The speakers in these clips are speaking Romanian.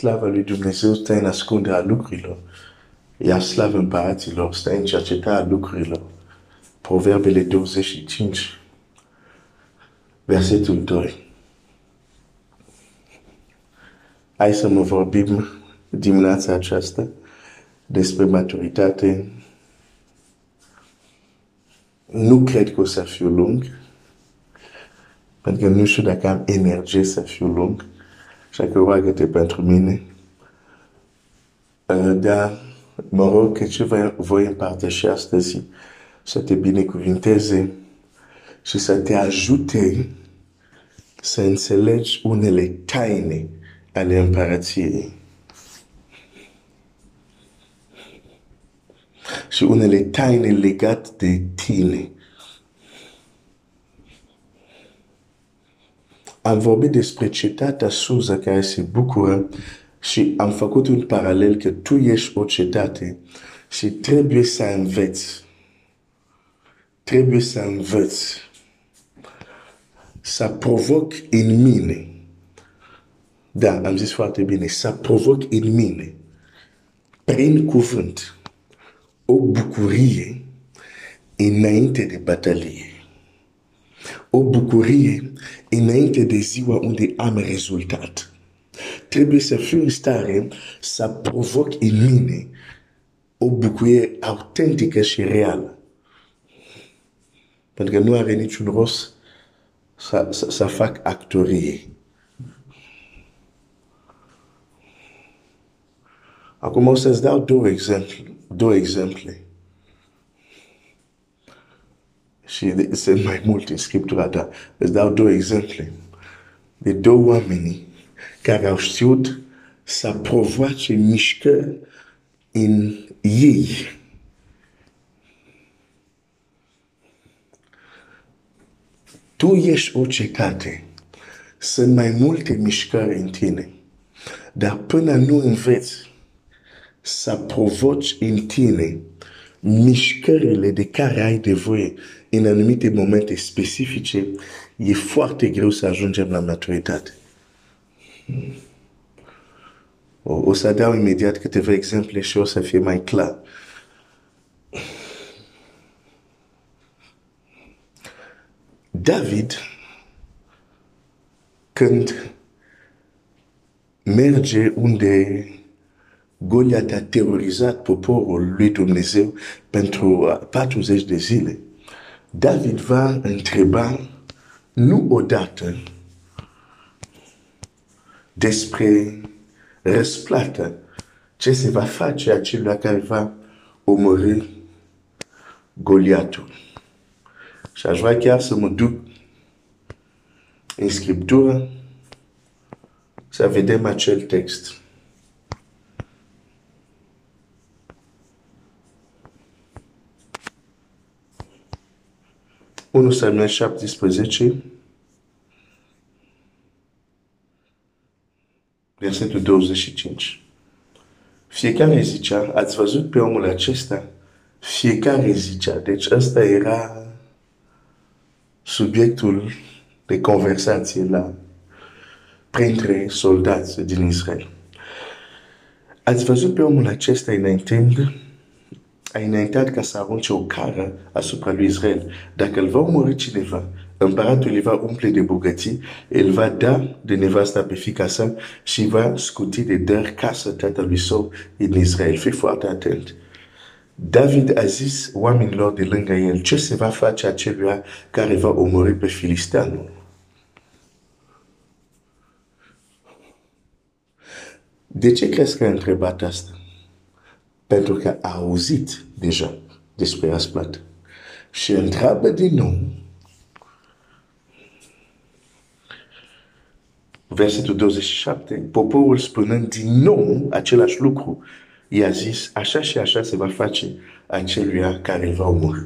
slava lui Dumnezeu stă în ascunderea lucrurilor, iar slava împăraților stă în cercetarea lucrurilor. Proverbele 25, versetul 2. Hai să mă vorbim dimineața aceasta despre maturitate. Nu cred că o să fiu lung, pentru că nu știu dacă am energie să fiu lung, așa că roagă-te pentru mine. Uh, dar mă rog că ce voi împărtăși astăzi să te binecuvinteze și să te ajute să înțelegi unele taine ale împărăției. Și unele taine legate de tine. Am vorbit despre cetatea Suza care se bucură și am făcut un paralel că tu ești o cetate și trebuie să înveți. Trebuie să înveți. Să provoc în mine. Da, am zis foarte bine. Să provoc în mine. Prin cuvânt. O bucurie înainte de batalie. O bucurie înainte de ziua unde am rezultat. Trebuie să fiu în stare să provoc în mine o bucurie autentică și reală. Pentru că nu are niciun rost să, să, să fac actorie. Acum o să-ți dau două exemple. Două exemple. Și sunt mai multe în Scriptura, dar îți dau două exemple. De două oameni care au știut să provoace mișcări în ei. Tu ești o cetate. Sunt mai multe mișcări în tine. Dar până nu înveți să provoci în tine mișcările de care ai nevoie în anumite momente specifice, e foarte greu să ajungem la maturitate. O, o să dau imediat câteva exemple și o să fie mai clar. David, când merge unde Goliat a terorizat poporul lui Dumnezeu pentru 40 de zile, David va întreba nu odată despre răsplată ce se va face acelui care va omorâ Goliatul. Și aș vrea chiar să mă duc în Scriptură să vedem acel text. 1 Samuel 17, versetul 25. Fiecare zicea, ați văzut pe omul acesta? Fiecare zicea. Deci ăsta era subiectul de conversație la printre soldați din Israel. Ați văzut pe omul acesta înaintând a înaintat ca să arunce o cară asupra lui Israel. Dacă îl va omorâ cineva, împăratul îl va umple de bogății, el va da de nevasta pe fica sa și va scuti de dar casă tatălui său în Israel. Fii foarte atent. David a zis oamenilor de lângă el, ce se va face acelui care va omorâ pe filisteanul? De ce crezi că a întrebat asta? Pentru că a auzit deja despre răsplată. Și întreabă din nou versetul 27, poporul spunând din nou același lucru, i-a zis, așa și așa se va face aceluia care va omorâ.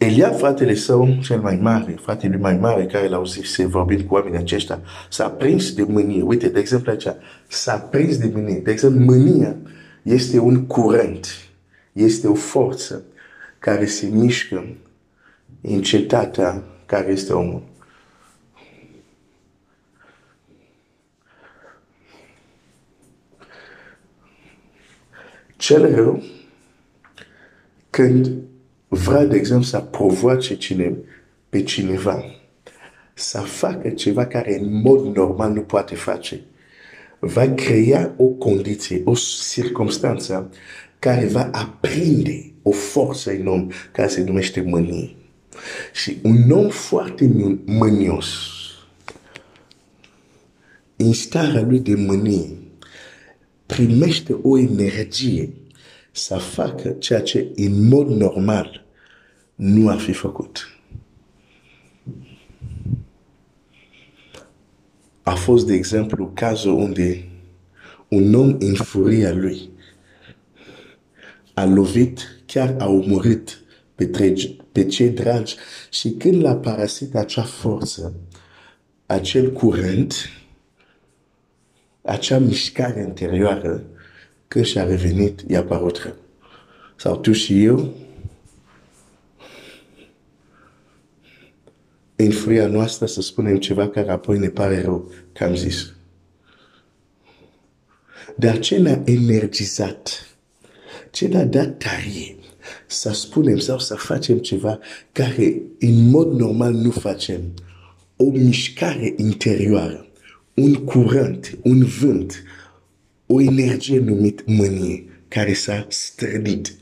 Elia, fratele său cel mai mare, fratele lui mai mare care l-a auzit se vorbind cu oamenii aceștia, s-a prins de mânie. Uite, de exemplu aici, s-a prins de mânie. De exemplu, mânia este un curent, este o forță care se mișcă în cetatea care este omul. Cel rău, când vrea, de exemplu, să provoace cine, pe cineva, să facă ceva care în mod normal nu poate face, va crea o condiție, o circunstanță care va aprinde o forță enormă care se numește mânie. Și un om foarte mânios, în starea lui de mânie, primește o energie să facă ceea ce în mod normal nu ar fi făcut. A fost, de exemplu, cazul unde un om în furia lui a lovit, chiar a omorât pe, tregi, pe cei dragi și când l-a parasit acea forță, acel curent, acea mișcare interioară, când și-a revenit, i-a parut rău. Sau tu și eu, în furia noastră să spunem ceva care apoi ne pare rău că am zis. Dar ce ne-a energizat, ce ne-a dat tarie să spunem sau să facem ceva care în mod normal nu facem, o mișcare interioară, un curent, un vânt, o energie numit mânie care s-a strănit.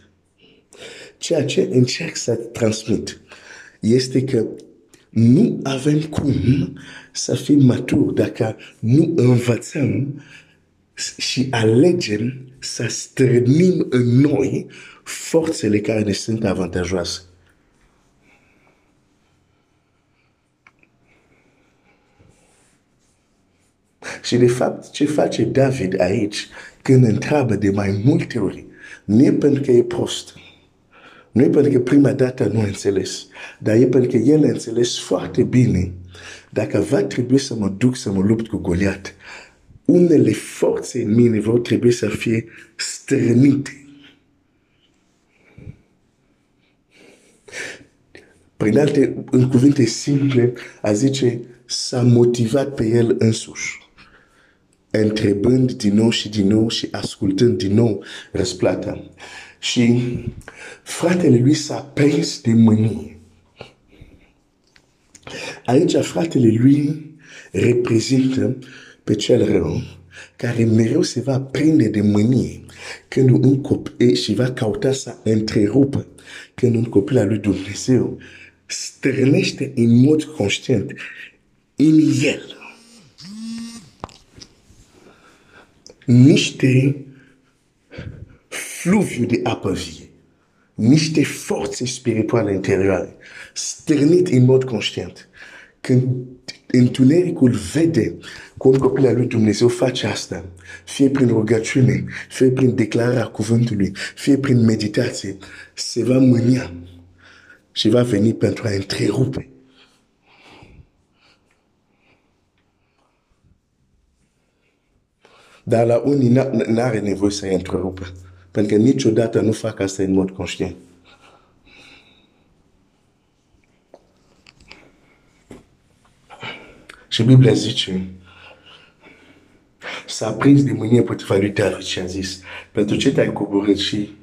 Ceea ce încerc să transmit este că nu avem cum să fim maturi dacă nu învățăm și alegem să strânim în noi forțele care ne sunt avantajoase. Și de fapt, ce face David aici când întreabă de mai multe ori, nu e pentru că e prost, nu e pentru că prima dată nu a înțeles, dar e pentru că el a înțeles foarte bine dacă va trebui să mă duc să mă lupt cu Goliat, unele forțe în mine vor trebui să fie strănite. Prin alte, în cuvinte simple, a zice, s-a motivat pe el însuși întrebând din nou și din nou și ascultând din nou răsplata. Și fratele lui s-a prins de mânie. Aici fratele lui reprezintă pe cel rău care mereu se va prinde de mânie când un copil și va cauta să întrerupă când un copil al lui Dumnezeu strânește în mod conștient în el niște fluviu de apă vie, niște forțe spirituale interioare, stârnit în mod conștient. Când întunericul vede cum copilul lui Dumnezeu face asta, fie prin rugăciune, fie prin declararea cuvântului, fie prin meditație, se va mânia și va veni pentru a întrerupe Dar la unii nu are nevoie să întrerupă. Pentru că niciodată nu fac asta în mod conștient. Și Biblia zice, s-a prins de mânie potriva lui David și a zis, pentru ce te-ai coborât și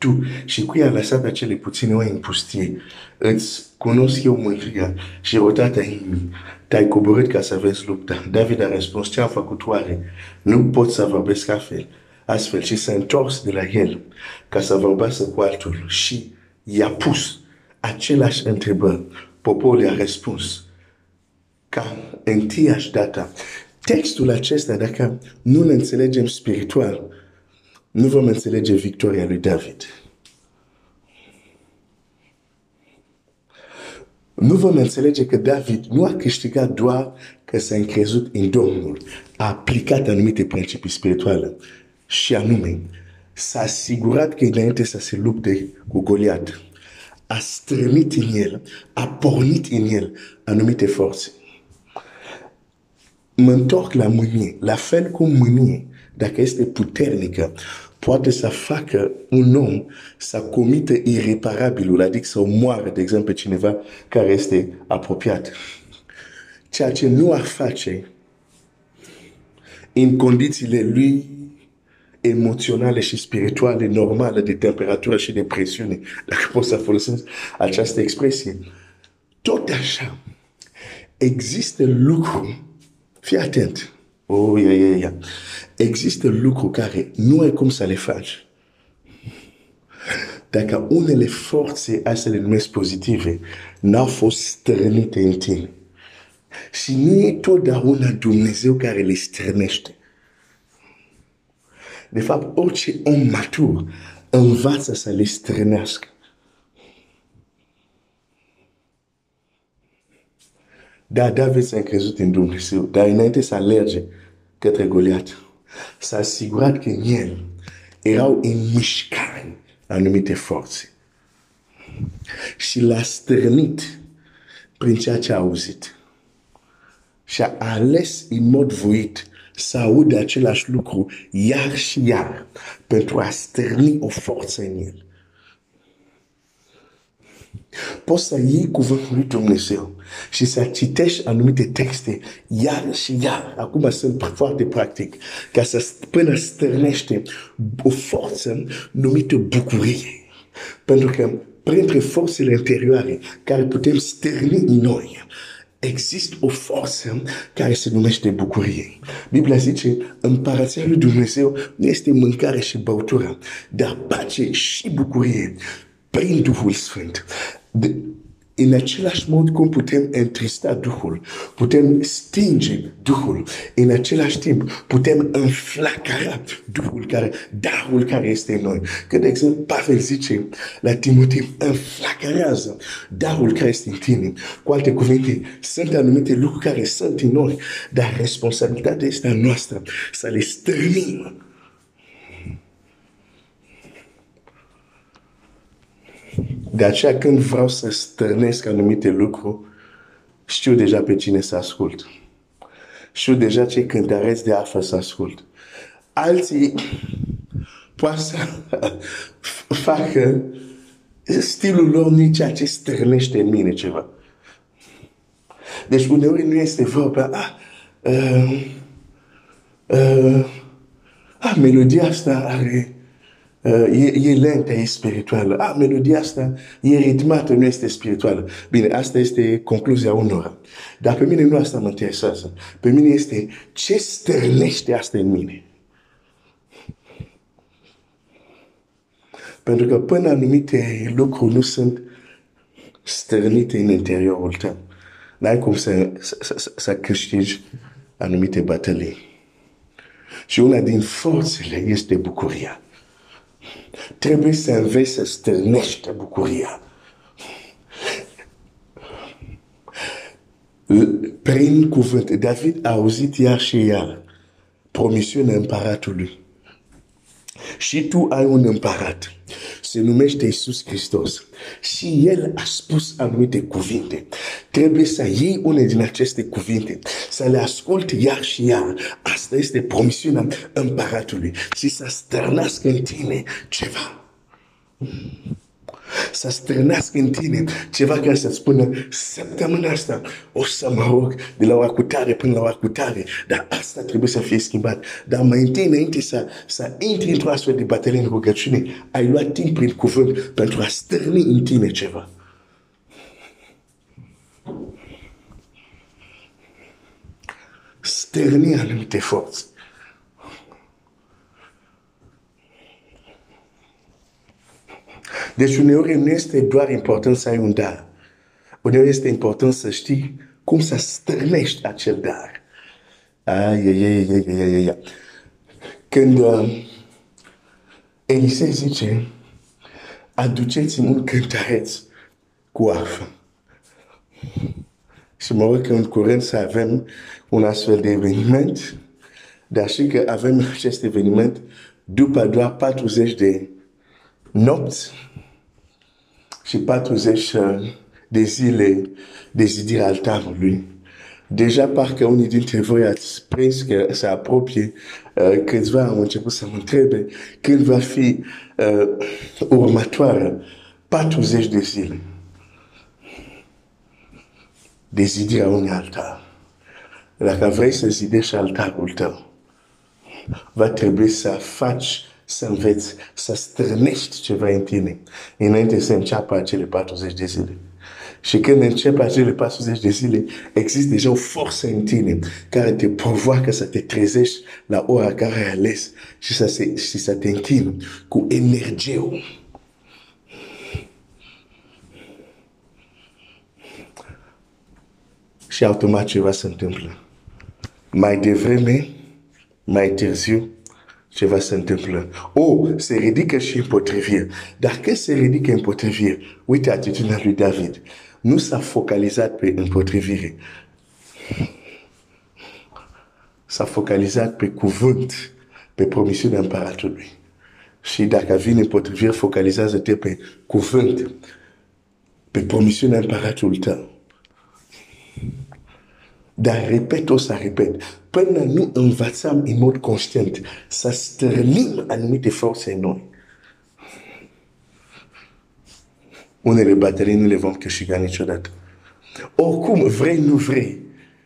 tu și cui a lăsat acele puține oi în pustie, îți cunosc eu mântria și rotata inimii, te-ai coborât ca să vezi lupta. David a răspuns, ce am făcut oare? Nu pot să vorbesc astfel, astfel și s-a întors de la el ca să vorbească cu altul și i-a pus același întrebări. Poporul i-a răspuns ca întâiași data. Textul acesta, dacă nu îl înțelegem spiritual, nu vom înțelege victoria lui David. Nu vom înțelege că David nu a câștigat doar că s-a încrezut în Domnul, a aplicat anumite principii spirituale și anume s-a asigurat că înainte să se lupte cu Goliat, a strănit în el, a pornit în el anumite forțe. Mă întorc la mânie, la fel cum mânie, dacă este puternică, poate să facă un om să comită ireparabilul, adică să moară, de exemplu, cineva care este apropiat. Ceea ce nu ar face în condițiile lui emoționale și spirituale normale de temperatură și de presiune, dacă pot să folosesc această expresie. Tot așa, există lucruri, fii atent, oh, ia, ia, ia. Există lucruri care nu ai cum să le faci. Dacă unele forțe, astea le numesc pozitive, n-au fost strănite în tine. Și nu e totdeauna Dumnezeu care le strănește. De fapt, orice om matur învață să le strănească. Da, David s-a încrezut în Dumnezeu, dar înainte să alerge către Goliat, s-a asigurat că în el erau în mișcare anumite forțe. Și l-a stârnit prin ceea ce a auzit. Și a ales în mod voit să audă același lucru iar și iar pentru a stârni o forță în el. Poți să iei cuvântul lui Dumnezeu și să citești anumite texte iar și iar. Acum sunt foarte practic. Ca să până stârnește o forță numită bucurie. Pentru că printre forțele interioare care putem stârni în noi, există o forță care se numește bucurie. Biblia zice, împărăția lui Dumnezeu nu este mâncare și băutură, dar pace și bucurie prin Duhul Sfânt. De, în același mod cum putem întrista Duhul, putem stinge Duhul, în același timp putem înflacăra Duhul care, darul care este în noi. Că, de exemplu, Pavel zice la Timotei, înflacărează darul care este în tine. Cu alte cuvinte, sunt anumite lucruri care sunt în noi, dar responsabilitatea este a noastră să le stârnim De aceea când vreau să stărnesc anumite lucruri, știu deja pe cine să ascult. Știu deja ce cântăreți de afă să ascult. Alții poate să facă stilul lor nici ceea ce stârnește în mine ceva. Deci uneori nu este vorba, ah, uh, uh, ah, melodia asta are Uh, e, e lentă, e spirituală. Ah, melodia asta e ritmată, nu este spirituală. Bine, asta este concluzia unora. Dar pe mine nu asta mă interesează. Pe mine este ce stârnește asta în mine. Pentru că până anumite lucruri nu sunt stârnite în interiorul tău. N-ai cum să, să, să, să câștigi anumite bătălii. Și una din forțele este bucuria. Trebuie să înveți să stârnești bucuria. Prin cuvânt, David a auzit iar și iar promisiunea împăratului. Și tu ai un împărat. Se numește Iisus Hristos. Și El a spus anumite cuvinte. Trebuie să iei une din aceste cuvinte, să le asculti iar și iar. Asta este promisiunea împăratului. Și să stărnească în tine ceva să strânească în tine ceva care să spună săptămâna asta o să mă rog de la ora cu tare până la ora cu tare, dar asta trebuie să fie schimbat. Dar mai întâi, înainte să, să intri într-o astfel de bătălie în rugăciune, ai luat timp prin cuvânt pentru a stârni în tine ceva. Stârni anumite forțe. Deci uneori nu este doar important să ai un dar. Uneori este important să știi cum să strânești acel dar. Ai, ai, ai, ai, ai, ai, ai. Când uh, Elisei zice, aduceți-mi un cântăreț cu arfă. Și mă rog că în curând să avem un astfel de eveniment, dar și că avem acest eveniment după doar 40 de nopți și 40 de zile de zidire altarului. Deja parcă unii dintre voi ați prins că se apropie uh, câțiva au început să mă întrebe când va fi uh, următoarea 40 de zile de zidirea unui altar. Dacă vrei să zidești altarul tău, va trebui să faci, să înveți, să strânești ceva în tine înainte să înceapă acele 40 de zile. Și când începe acele 40 de zile, există deja o forță în tine care te provoacă să te trezești la ora care ai ales și să, se, și să te închini cu energie. Și automat ceva se întâmplă. Mai devreme, mai târziu, ceva se întâmplă. Oh, se ridică și împotrivire. Dar când se ridică împotrivire, uite atitudinea lui David nu s-a focalizat pe împotrivire. S-a focalizat pe cuvânt, pe promisiunea împăratului. Și dacă vine împotrivire, focalizează-te pe cuvânt, pe promisiunea împăratului tău. Dar repet, o să repet, până nu învățăm în mod conștient să stărnim anumite forțe în noi, unele baterii nu le vom câștiga niciodată. Oricum, vrei, nu vrei.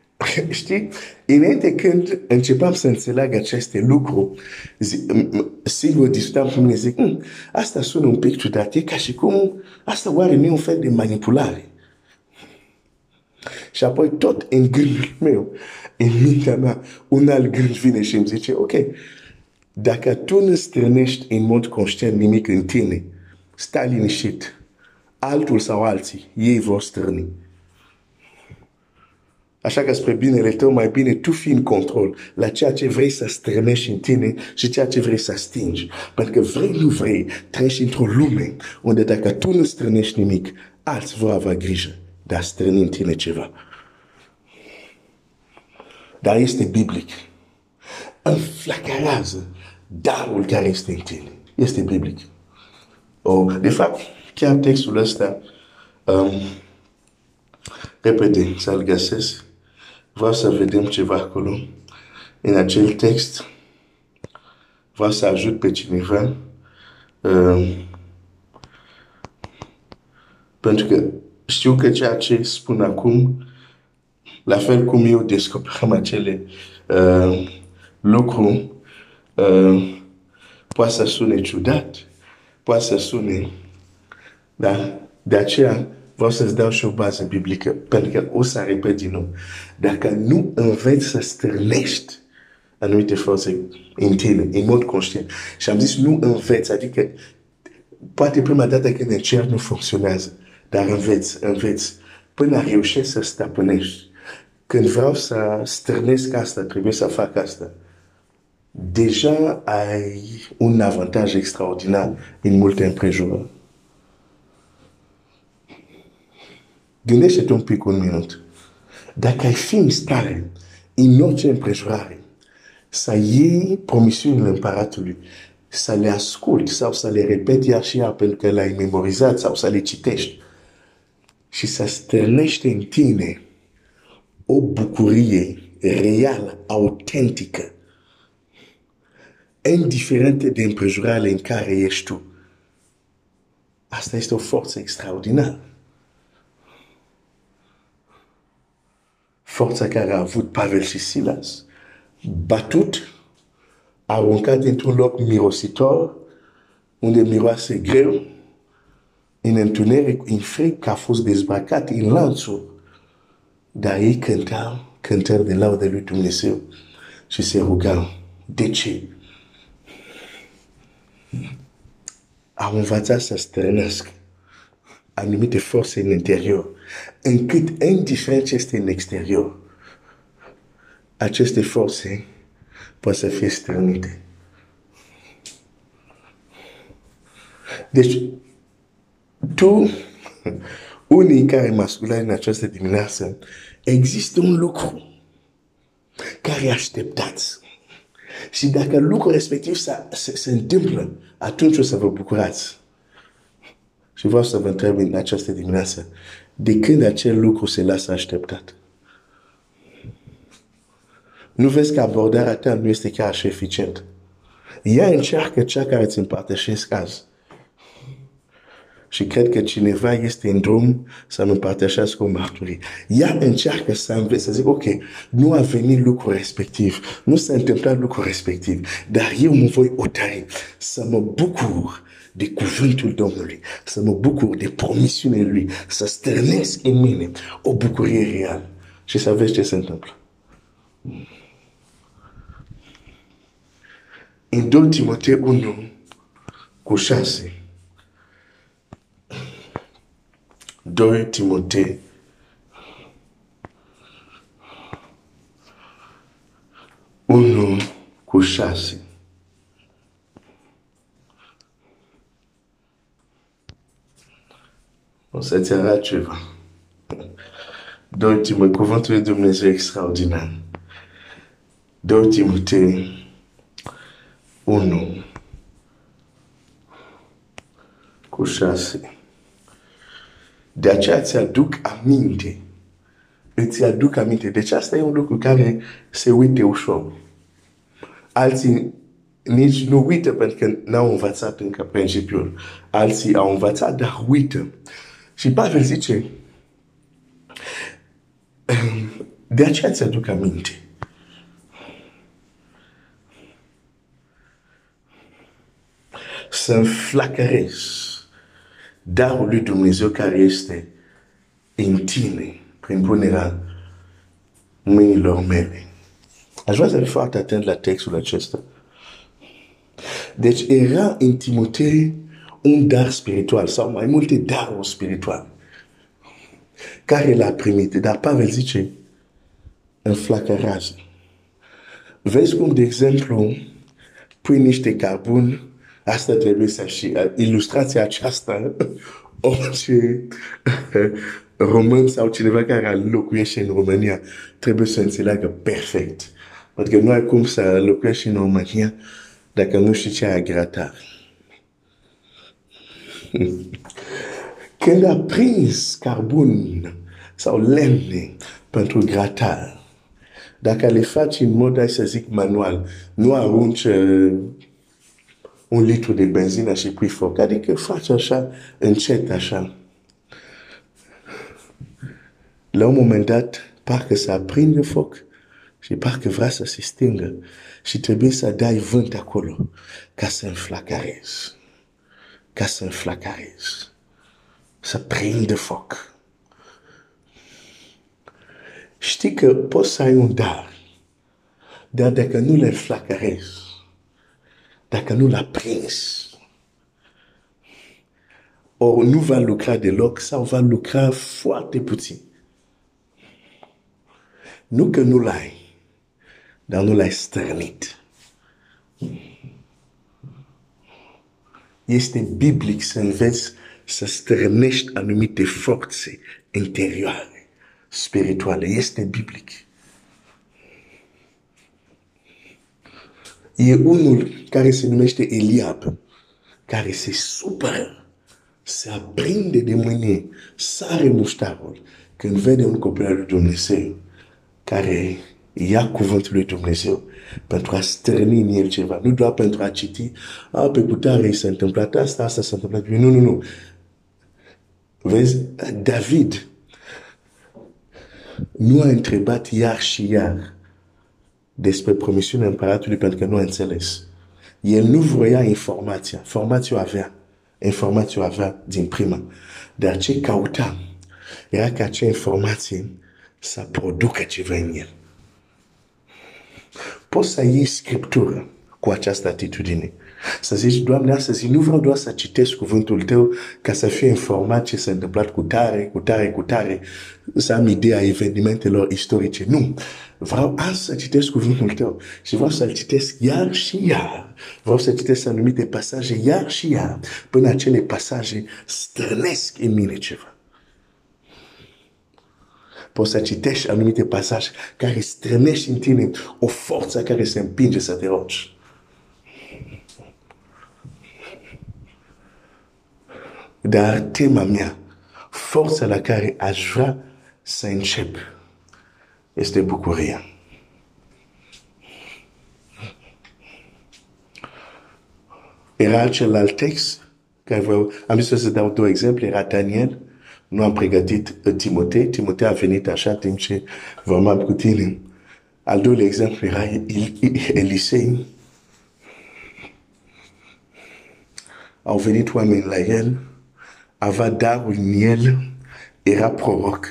Știi? Înainte când începam să înțeleg aceste lucruri, sigur discutam cu mine, zic, hm, asta sună un pic ciudat, e ca și cum asta oare nu e un fel de manipulare. Și apoi tot în gândul meu, în mintea mea, un alt gând vine și îmi zice, ok, dacă tu nu strânești în mod conștient nimic în tine, stai liniștit altul sau alții, ei vor străni. Așa că spre binele tău, mai bine tu fii în control la ceea ce vrei să strănești în tine și ceea ce vrei să stingi. Pentru că vrei, nu vrei, treci într-o lume unde dacă tu nu strănești nimic, alții vor avea grijă de a străni în tine ceva. Dar este biblic. Înflacarează darul care este în tine. Este biblic. Oh, de fapt, chiar textul ăsta, um, repede, să-l găsesc. Vreau să vedem ceva acolo. În acel text, vreau să ajut pe cineva. Um, pentru că știu că ceea ce spun acum, la fel cum eu descoperam acele uh, lucruri, uh, poate să sune ciudat, poate să sune da? De aceea vreau să-ți dau și o bază biblică, pentru că o să repet din nou. Dacă nu înveți să stârnești anumite forțe în tine, în mod conștient, și am zis nu înveți, adică poate prima dată când încerci nu funcționează, dar înveți, înveți, până reușești să stăpânești. Când vreau să stârnesc asta, trebuie să fac asta. Deja ai un avantaj extraordinar în multe împrejurări. Gândește-te un pic un minut. Dacă ai fi în stare, în orice împrejurare, să iei promisiunile împăratului, să le asculti sau să le repeti iar și iar pentru că le-ai memorizat sau să le citești și să stârnește în tine o bucurie reală, autentică, indiferent de împrejurarea în care ești tu. Asta este o forță extraordinară. forța care a avut Pavel și Silas, batut, aruncat într-un loc mirositor, unde miroase greu, în întuneric, în frig, că a fost dezbrăcat în lanțuri. Dar ei cântau cântări de laudă lui Dumnezeu și se rugau. De ce? Au învățat să strănească anumite forțe în interior încât, indiferent ce este în exterior, aceste forțe pot să fie strănite. Deci, tu, unii care mă ascultă în această dimineață, există un lucru care așteptați. Și dacă lucrul respectiv se, se, se întâmplă, atunci o să vă bucurați. Și vreau să vă întreb în această dimineață, de când acel lucru se lasă așteptat? Nu vezi că abordarea ta nu este chiar așa eficient. Ea încearcă cea care îți împărtășesc azi. Și cred că cineva este în drum să-mi împărtășească o mărturie. Ea încearcă să învețe, să zic, ok, nu a venit lucrul respectiv, nu s-a întâmplat lucrul respectiv, dar eu mă voi otari să mă bucur de cuvântul Domnului, să mă bucur de promisiunea Lui, să stârnesc în mine o bucurie reală. Și să vezi ce se întâmplă. În 2 Timotei 1 cu 6, 2 Timotei unu cu șase. O să-ți arăt ceva. Doi Timotei, cuvântul lui Dumnezeu extraordinar. 2 Timotei 1 cu 6. De aceea ți aduc aminte. Îți aduc aminte. Deci asta e un lucru care se uite ușor. Alții nici nu uită pentru că n-au învățat încă principiul. Alții au învățat, dar uită. Și Pavel zice, de aceea ți aduc aminte. Să înflacărezi darul lui Dumnezeu care este în tine prin punerea mâinilor mele. Aș vrea să fiu foarte atent la textul acesta. Deci era în Timotei un dar spiritual sau mai multe daruri spirituale care l-a primit. Dar Pavel zice, înflacărează. Vezi cum, de exemplu, pui niște carbon Asta trebuie să și ilustrația aceasta orice român sau cineva care locuiește în România trebuie să înțeleagă perfect. Pentru că nu ai cum să locuiești în România dacă nu știi ce e gratar. Când a prins carbon sau lemne pentru gratar, dacă le faci în mod, să zic, manual, nu arunci un litru de benzină și pui foc. Adică faci așa, încet așa. La un moment dat, parcă se aprinde foc și parcă vrea să se stingă și trebuie să dai vânt acolo ca să înflacarezi. Ca să înflacarezi. Să prinde foc. Știi că poți să ai un dar, dar dacă nu le înflacarezi, dacă nu l-a prins. Or, nu va lucra deloc sau va lucra foarte puțin. Nu că nu l-ai, dar nu l-ai stărnit. Este biblic să înveți să stărnești anumite forțe interioare, spirituale. Este biblic. E unul care se numește Eliab, care se supără, se aprinde de mâine, sare muștarul când vede un copil al lui Dumnezeu care ia cuvântul lui Dumnezeu pentru a stârni în el ceva. Nu doar pentru a citi, a, pe cutare s-a întâmplat asta, asta s-a întâmplat. Nu, nu, nu. Vezi, David nu a întrebat iar și iar despre promisiunea împăratului pentru că nu a înțeles. El nu voia informația. Informația avea. Informația avea din prima. Dar ce căuta era ca acea informație să producă ceva în el. Poți să iei scriptură cu această atitudine. Să zici, Doamne, astăzi nu vreau doar să citesc cuvântul Tău ca să fie informat ce s-a întâmplat cu tare, cu tare, cu tare, să am ideea evenimentelor istorice. Nu. Vreau azi să citesc cuvântul Tău și vreau să-l citesc iar și iar. Vreau să citesc anumite pasaje iar și iar, până acele pasaje strănesc în mine ceva. Poți să citești anumite pasaje care strănești în tine o forță care se împinge să te rogi. Dar tema mea, forța la care aș vrea să încep, este bucuria. Era celălalt text care vreau, am zis să dau două exemple, era Daniel, nu am pregătit Timotei, Timotei a venit așa timp ce vorbeam cu tine. Al doilea exemplu era Elisei. Au venit oameni la el, avea darul în el, era proroc.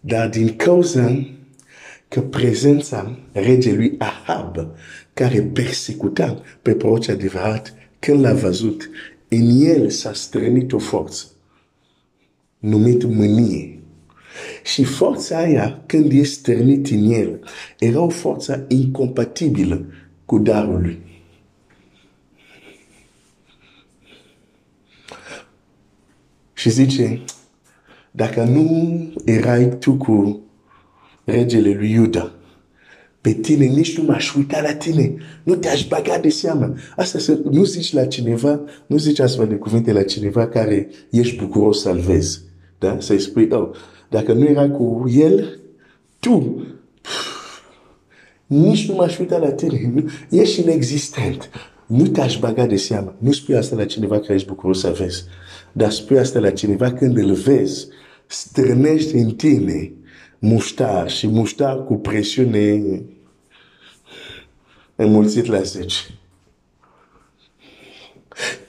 Dar din cauza că prezența regelui Ahab, care persecuta pe proroci adevărat, când l-a văzut, în el s-a strânit o forță numit mânie. Și forța aia, când e stârnit în el, era o forță incompatibilă cu darul lui. Și zice, dacă nu erai tu cu regele lui Iuda, pe tine nici nu m-aș uita la tine. Nu te-aș baga de seamă. Asta să, nu zici la cineva, nu zici astfel de cuvinte la cineva care ești bucuros să-l vezi. Da? Să-i spui, oh, dacă nu era cu el, tu, nici nu m-aș uita la tine. Nu, ești inexistent. Nu te-aș baga de seamă. Nu spui asta la cineva care ești bucuros să vezi. Dar spui asta la cineva când îl vezi, strânești în tine muștar și muștar cu presiune înmulțit la 10.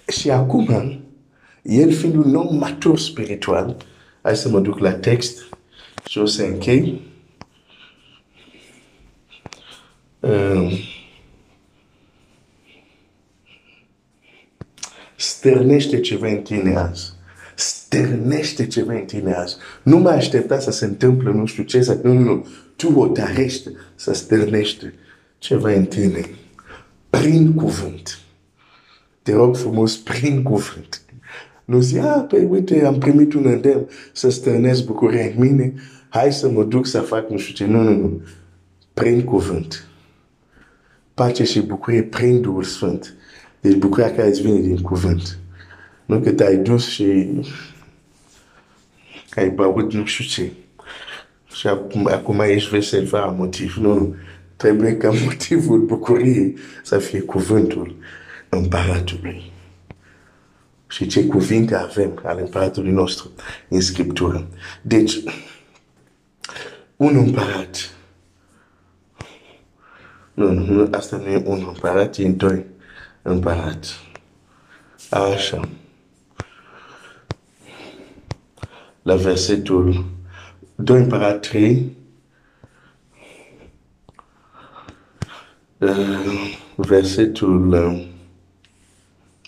Și acum, el fiind un om matur spiritual, hai să mă duc la text și o să închei. Uh, stârnește ceva în tine azi. Stârnește ceva în tine azi. Nu mai aștepta să se întâmple nu știu ce, să, nu, nu, nu. Tu o tarești să stârnește ceva în tine. Prin cuvânt. Te rog frumos, prin cuvânt. Nu zi, a, ah, păi uite, am primit un îndemn să stănesc bucuria în mine, hai să mă duc să fac nu știu ce. Nu, nu, nu. Prin cuvânt. Pace și bucurie prin Duhul Sfânt. Deci bucuria care îți vine din cuvânt. Nu că te-ai dus și ai băut nu știu ce. Și acum, acum ești vesel fără motiv. Nu, nu. Trebuie ca motivul bucuriei să fie cuvântul împăratului și ce cuvinte avem al împăratului nostru în Scriptură. Deci, un împărat, nu, nu, asta nu e un împărat, e doi împărat. Așa. La versetul 2 împărat 3, uh, versetul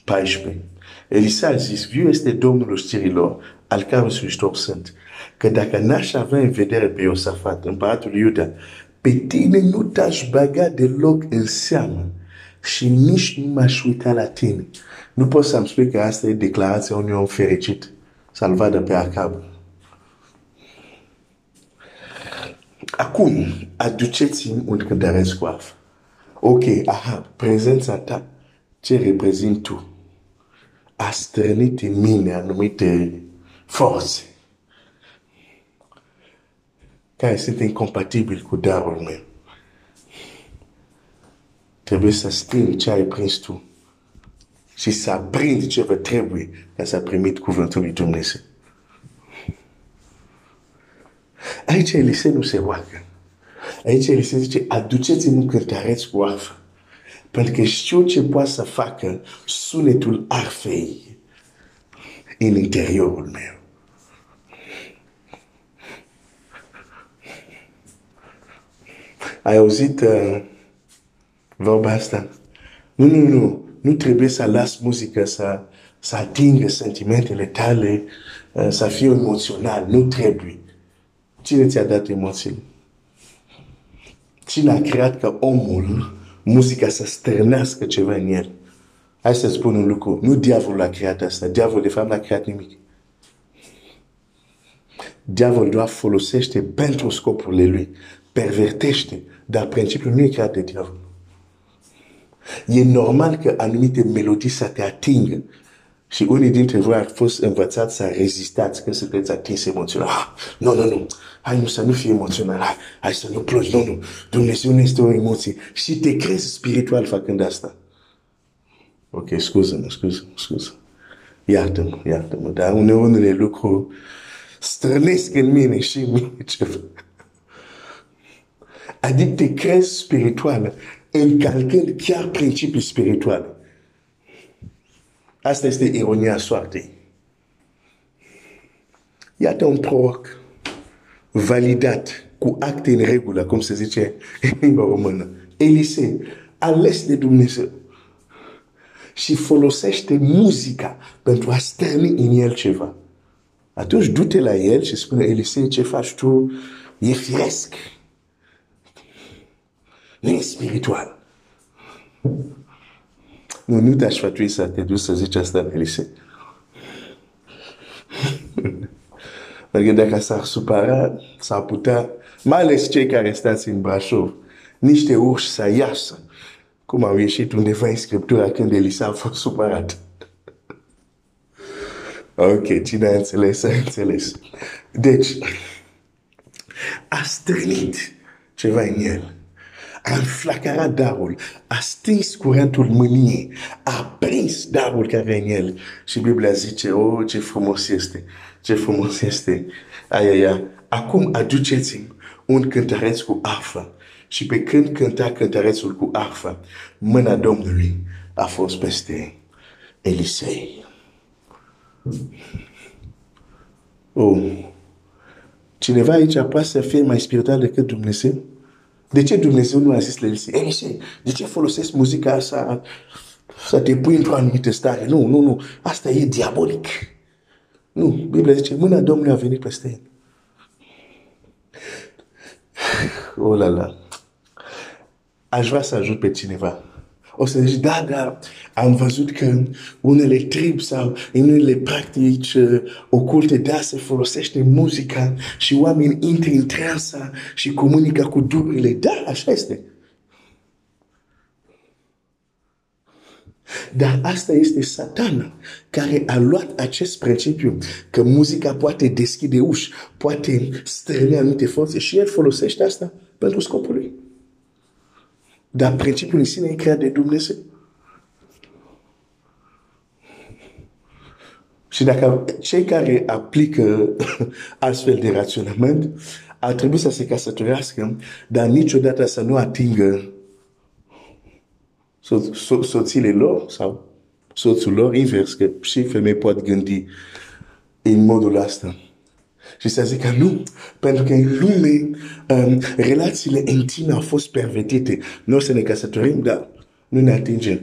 14. Uh, Elisa a zis, viu este Domnul oștirilor, al care slujitori sunt, că dacă n-aș avea în vedere pe Iosafat, împăratul Iuda, pe tine nu te-aș baga deloc în seamă și nici nu m-aș uita la tine. Nu pot să-mi spui că asta e declarația unui om fericit, să-l vadă pe Acab. Acum, aduceți-mi un cântăresc cu af. Ok, aha, prezența ta, ce reprezinti tu? a strânit în mine anumite forțe care sunt incompatibile cu darul meu. Trebuie să strâng ce ai prins tu și să aprind ce vă trebuie ca să primit cuvântul lui Dumnezeu. Aici Elisei nu se roagă. Aici Elisei zice, aduceți-mi un cântăreț cu arfă. Pentru că știu ce poate să facă sunetul arfei în interiorul meu. Ai auzit uh, vorba asta? Nu, nu, nu. Nu trebuie să las muzica să, să atingă sentimentele tale, uh, să fie emoțional. Nu trebuie. Cine ți-a dat emoțiile? Cine a creat că omul muzica să stârnească ceva în el. Hai să spun un lucru. Nu diavolul a creat asta. Diavolul de fapt n-a creat nimic. Diavolul doar folosește pentru scopurile lui. Pervertește. Dar principiul nu e creat de diavol. E normal că anumite melodii să te atingă. Și unii dintre voi ar fost învățați să rezistați când sunteți atins emoțional. Ah, nu, nu, nu. Hai nu să nu fii emoțional. Hai, hai să nu plângi. Nu, nu. Dumnezeu nu este o emoție. Și te crezi spiritual făcând asta. Ok, scuză-mă, scuză-mă, scuză. iartă-mă, iartă-mă, dar uneori unele lucruri strănesc în mine și mine ceva. Adică te crezi spiritual, încalcând chiar principii spirituale. Asta este ironia soartei. Iată un proroc validat cu acte în regulă, cum se zice în limba română. Elisei, ales de Dumnezeu și folosește muzica pentru a stărni în el ceva. Atunci du-te la el și spune, Elisei, ce faci tu? E firesc. Nu e spiritual. Nu, nu te-aș sfatui să te duci să zici asta la Elisei. Pentru că dacă s-ar supăra, s-ar putea, mai ales cei care stați în Brașov, niște urși să iasă, cum au ieșit undeva în Scriptura când Elisa a fost supărat. ok, cine a înțeles, a înțeles. Deci, a strânit ceva în el. A înflacarat darul, a stins curentul mâniei, a prins darul care e în el. Și Biblia zice, oh, ce frumos este, ce frumos este. Aia, aia. Acum aduceți-mi un cântăreț cu arfă. Și pe când cânta cântărețul cu arfă, mâna Domnului a fost peste Elisei. Oh. Cineva aici poate să fie mai spiritual decât Dumnezeu? De ce Dumnezeu nu a zis la Elisei, Elisei, de ce folosesc muzica asta să te pui într-o anumită stare? Nu, nu, nu, asta e diabolic. Nu, Biblia zice, mâna Domnului a venit peste el. Oh la la. Aș vrea să ajut pe cineva. O să zici, da, da, am văzut că unele trib sau în unele practici uh, oculte, da, se folosește muzica și oamenii intră în transa și comunică cu durile. Da, așa este. Dar asta este satana care a luat acest principiu că muzica poate deschide uși, poate strâne anumite forțe și el folosește asta pentru scopul lui. Dar principiul în sine e creat de Dumnezeu. Și dacă cei care aplică astfel de raționament ar trebui să se căsătorească, dar niciodată să nu atingă so, so, soțiile lor sau soțul lor, invers, că și femei pot gândi în modul ăsta. Și să zică nu, pentru că în lume um, relațiile intime au fost pervertite. Noi să ne căsătorim, dar nu ne atingem.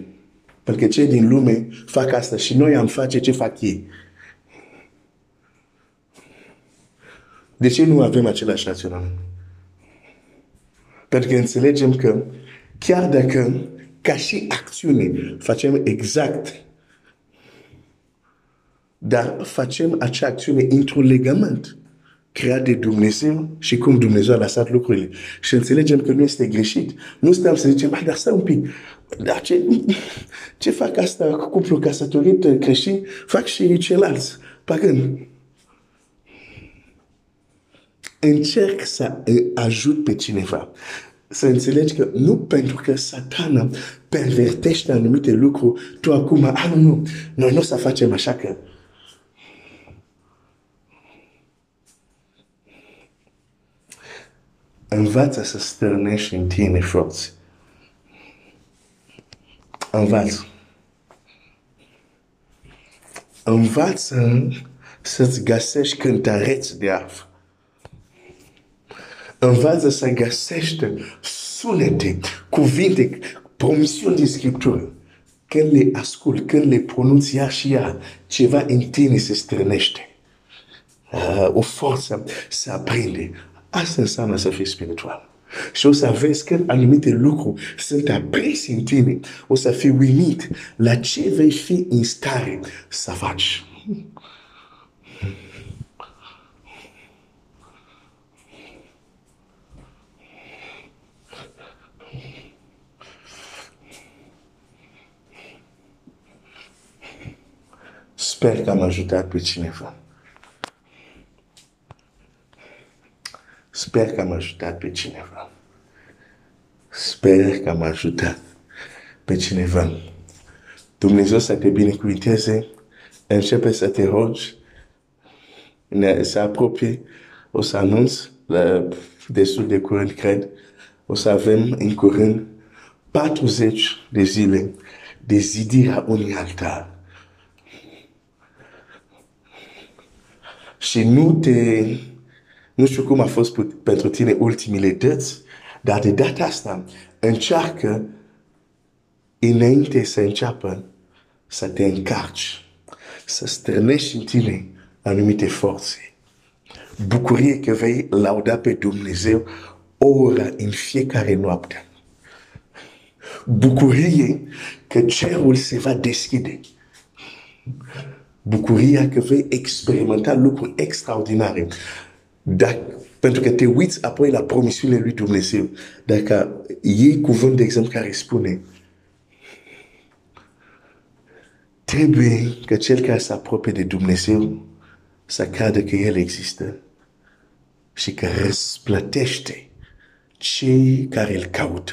Pentru că cei din lume fac asta și noi am face ce fac ei. De ce nu avem același raționament? Pentru că înțelegem că chiar dacă ca și acțiune facem exact dar facem acea acțiune într-un legământ creat de Dumnezeu și cum Dumnezeu a lăsat lucrurile. Și înțelegem că nu este greșit. Nu stăm să zicem, dar stai un pic, dar ce, ce fac asta cu cuplu căsătorit creștin? Fac și ceilalți pagâni. Încerc să ajut pe cineva să înțelegi că nu pentru că satana pervertește anumite lucruri, tu acum, ah, nu, nu, noi nu o să facem așa că Învață să stârnești în tine forți. Învață. Învață să-ți găsești cântăreți de arfă. Învață să găsești sunete, cuvinte, promisiuni din Scriptură. Când le ascult, când le pronunți ea și ea, ceva în tine se strânește. Uh, o forță se aprinde. Asta înseamnă să fii spiritual. Și o să vezi că anumite lucruri sunt apresi în tine. O să fii uimit la ce vei fi în stare să faci. Sper că am ajutat pe cineva. Sper că am ajutat pe cineva. Sper că am ajutat pe cineva. Dumnezeu să te binecuvinteze începe să te rogi, ne, se apropie, o să anunț la, destul de curând, cred, o să avem în curând 40 de zile de zidirea unui altar. Și nu te, nu știu cum a fost pentru tine ultimile dăți, dar de data asta încearcă înainte să înceapă să te încarci, să strânești în tine anumite forțe. Bucurie că vei lauda pe Dumnezeu ora în fiecare noapte. Bucurie că cerul se va deschide. Bucuria că vei experimenta lucruri extraordinare. Dacă, pentru că te uiți apoi la promisiunile lui Dumnezeu. Dacă iei cuvânt, de exemplu, care spune trebuie că cel care se apropie de Dumnezeu să cadă că El există și că răsplătește cei care îl caută.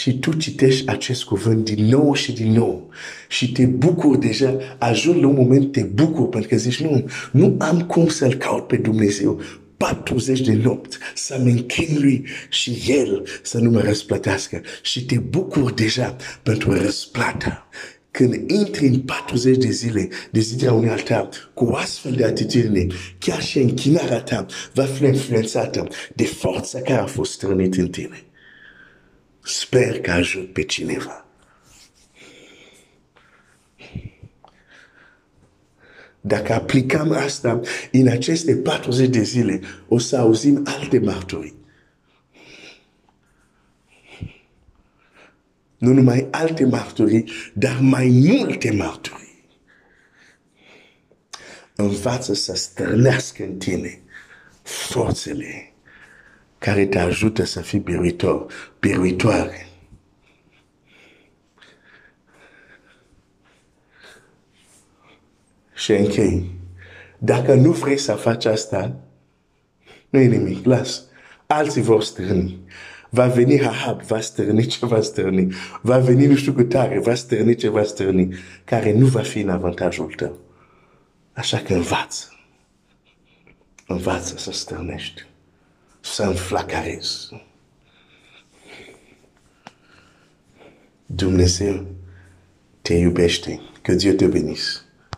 Și tu citești acest cuvânt din nou și din nou și te bucuri deja, ajungi la un moment, te bucuri pentru că zici, nu, nu am cum să-L caut pe Dumnezeu 40 de nopți să mă închin lui și El să nu mă răsplătească și te bucuri deja pentru răsplata. Când intri în 40 de zile de zidirea unui altar cu o astfel de atitudine, chiar și închinarea ta va fi influențată de forța care a fost strânit în tine. Sper că ajut pe cineva. Dacă aplicăm asta în aceste 40 de zile, o să auzim alte marturii. Nu numai alte marturii, dar mai multe marturii. Învață să stârnească în tine forțele care te ajută să fii biruitor, biruitoare. Și închei. Dacă nu vrei să faci asta, nu e nimic, las. Alții vor strâni. Va veni Rahab, va stârni ce va stârni. Va veni nu știu cu tare, va stârni ce va stârni, care nu va fi în avantajul tău. Așa că învață. Învață să stârnești să înflacarez. Dumnezeu te iubește. Que Dieu te bénisse.